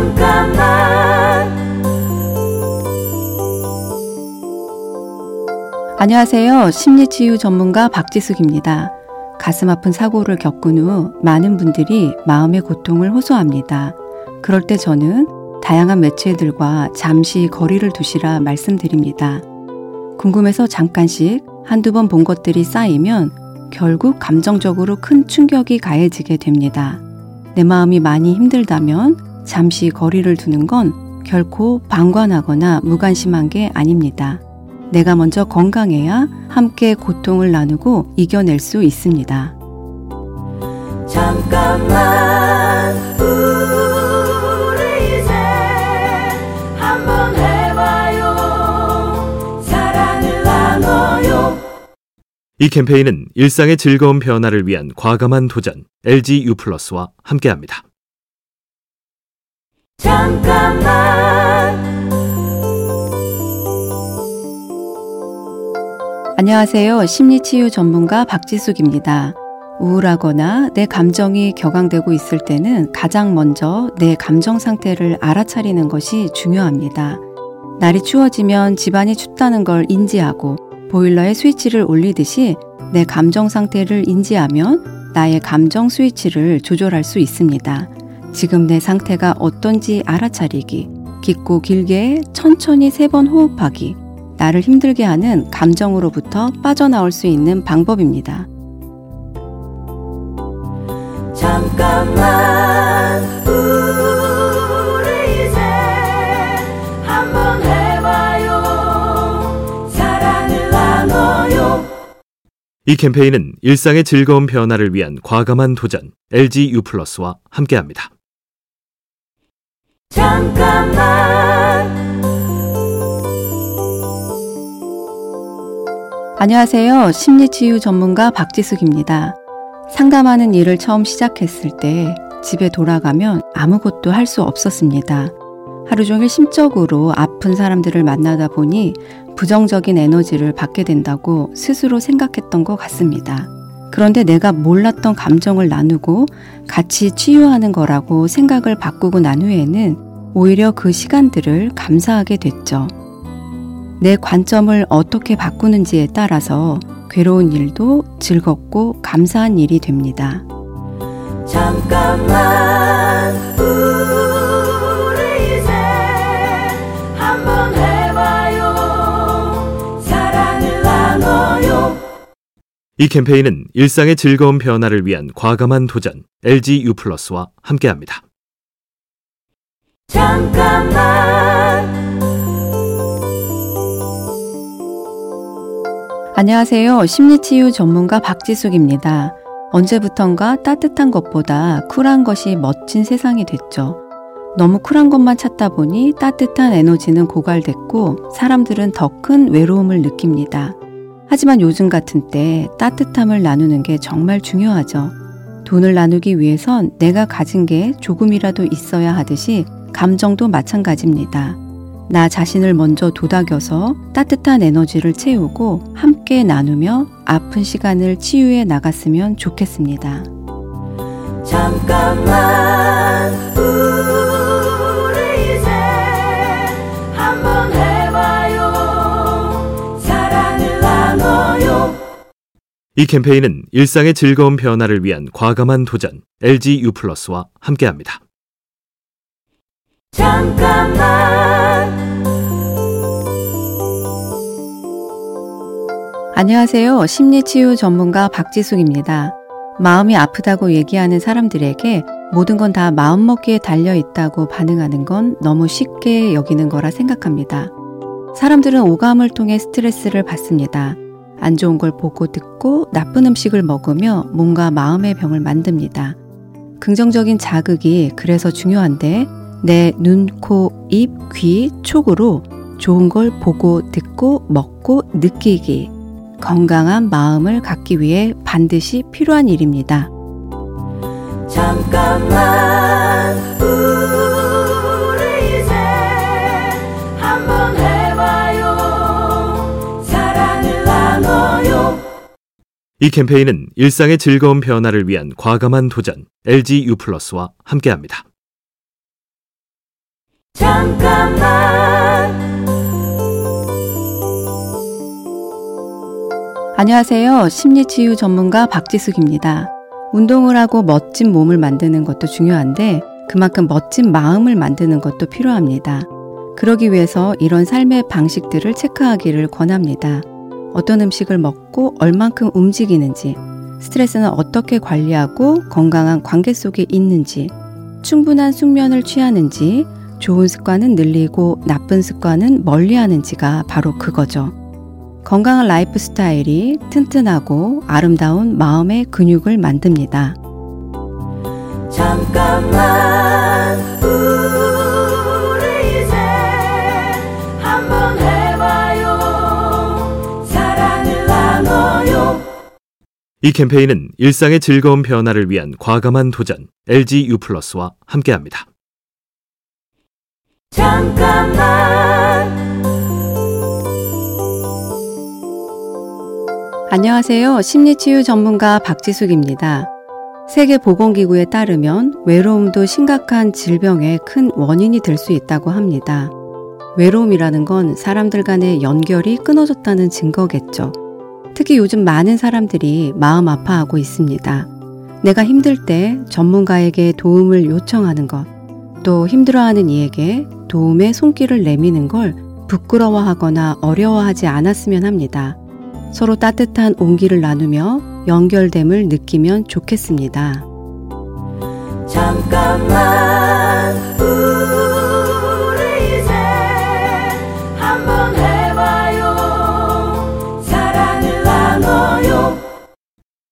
잠깐만 안녕하세요. 심리치유 전문가 박지숙입니다. 가슴 아픈 사고를 겪은 후 많은 분들이 마음의 고통을 호소합니다. 그럴 때 저는 다양한 매체들과 잠시 거리를 두시라 말씀드립니다. 궁금해서 잠깐씩 한두 번 본 것들이 쌓이면 결국 감정적으로 큰 충격이 가해지게 됩니다. 내 마음이 많이 힘들다면 잠시 거리를 두는 건 결코 방관하거나 무관심한 게 아닙니다. 내가 먼저 건강해야 함께 고통을 나누고 이겨낼 수 있습니다. 잠깐만 우리 이제 한번 해봐요 사랑을 나눠요 이 캠페인은 일상의 즐거운 변화를 위한 과감한 도전 LG U+와 함께합니다. 잠깐만 안녕하세요. 심리치유 전문가 박지숙입니다. 우울하거나 내 감정이 격앙되고 있을 때는 가장 먼저 내 감정 상태를 알아차리는 것이 중요합니다. 날이 추워지면 집안이 춥다는 걸 인지하고 보일러에 스위치를 올리듯이 내 감정 상태를 인지하면 나의 감정 스위치를 조절할 수 있습니다. 지금 내 상태가 어떤지 알아차리기, 깊고 길게 천천히 세 번 호흡하기, 나를 힘들게 하는 감정으로부터 빠져나올 수 있는 방법입니다. 잠깐만 우리 이제 한번 해봐요 사랑을 나눠요 이 캠페인은 일상의 즐거운 변화를 위한 과감한 도전 LG U+와 함께합니다. 잠깐만 안녕하세요. 심리치유 전문가 박지숙입니다. 상담하는 일을 처음 시작했을 때 집에 돌아가면 아무것도 할 수 없었습니다. 하루 종일 심적으로 아픈 사람들을 만나다 보니 부정적인 에너지를 받게 된다고 스스로 생각했던 것 같습니다. 그런데 내가 몰랐던 감정을 나누고 같이 치유하는 거라고 생각을 바꾸고 난 후에는 오히려 그 시간들을 감사하게 됐죠. 내 관점을 어떻게 바꾸는지에 따라서 괴로운 일도 즐겁고 감사한 일이 됩니다. 잠깐만 이 캠페인은 일상의 즐거운 변화를 위한 과감한 도전 LG U+와 함께합니다. 잠깐만 안녕하세요. 심리치유 전문가 박지숙입니다. 언제부턴가 따뜻한 것보다 쿨한 것이 멋진 세상이 됐죠. 너무 쿨한 것만 찾다 보니 따뜻한 에너지는 고갈됐고 사람들은 더 큰 외로움을 느낍니다. 하지만 요즘 같은 때 따뜻함을 나누는 게 정말 중요하죠. 돈을 나누기 위해선 내가 가진 게 조금이라도 있어야 하듯이 감정도 마찬가지입니다. 나 자신을 먼저 도닥여서 따뜻한 에너지를 채우고 함께 나누며 아픈 시간을 치유해 나갔으면 좋겠습니다. 잠깐만 이 캠페인은 일상의 즐거운 변화를 위한 과감한 도전 LG U+와 함께합니다. 잠깐만 안녕하세요. 심리치유 전문가 박지숙입니다. 마음이 아프다고 얘기하는 사람들에게 모든 건 다 마음먹기에 달려 있다고 반응하는 건 너무 쉽게 여기는 거라 생각합니다. 사람들은 오감을 통해 스트레스를 받습니다. 안 좋은 걸 보고 듣고 나쁜 음식을 먹으며 뭔가 마음의 병을 만듭니다. 긍정적인 자극이 그래서 중요한데 내 눈, 코, 입, 귀, 촉으로 좋은 걸 보고 듣고 먹고 느끼기. 건강한 마음을 갖기 위해 반드시 필요한 일입니다. 잠깐만 이 캠페인은 일상의 즐거운 변화를 위한 과감한 도전 LG U+와 함께합니다. 잠깐만 안녕하세요. 심리치유 전문가 박지숙입니다. 운동을 하고 멋진 몸을 만드는 것도 중요한데 그만큼 멋진 마음을 만드는 것도 필요합니다. 그러기 위해서 이런 삶의 방식들을 체크하기를 권합니다. 어떤 음식을 먹고 얼만큼 움직이는지, 스트레스는 어떻게 관리하고 건강한 관계 속에 있는지, 충분한 숙면을 취하는지, 좋은 습관은 늘리고 나쁜 습관은 멀리 하는지가 바로 그거죠. 건강한 라이프 스타일이 튼튼하고 아름다운 마음의 근육을 만듭니다. 잠깐만 이 캠페인은 일상의 즐거운 변화를 위한 과감한 도전 LG U 플러스와 함께합니다. 잠깐만 안녕하세요. 심리치유 전문가 박지숙입니다. 세계보건기구에 따르면 외로움도 심각한 질병의 큰 원인이 될 수 있다고 합니다. 외로움이라는 건 사람들 간의 연결이 끊어졌다는 증거겠죠. 특히 요즘 많은 사람들이 마음 아파하고 있습니다. 내가 힘들 때 전문가에게 도움을 요청하는 것, 또 힘들어하는 이에게 도움의 손길을 내미는 걸 부끄러워하거나 어려워하지 않았으면 합니다. 서로 따뜻한 온기를 나누며 연결됨을 느끼면 좋겠습니다. 잠깐만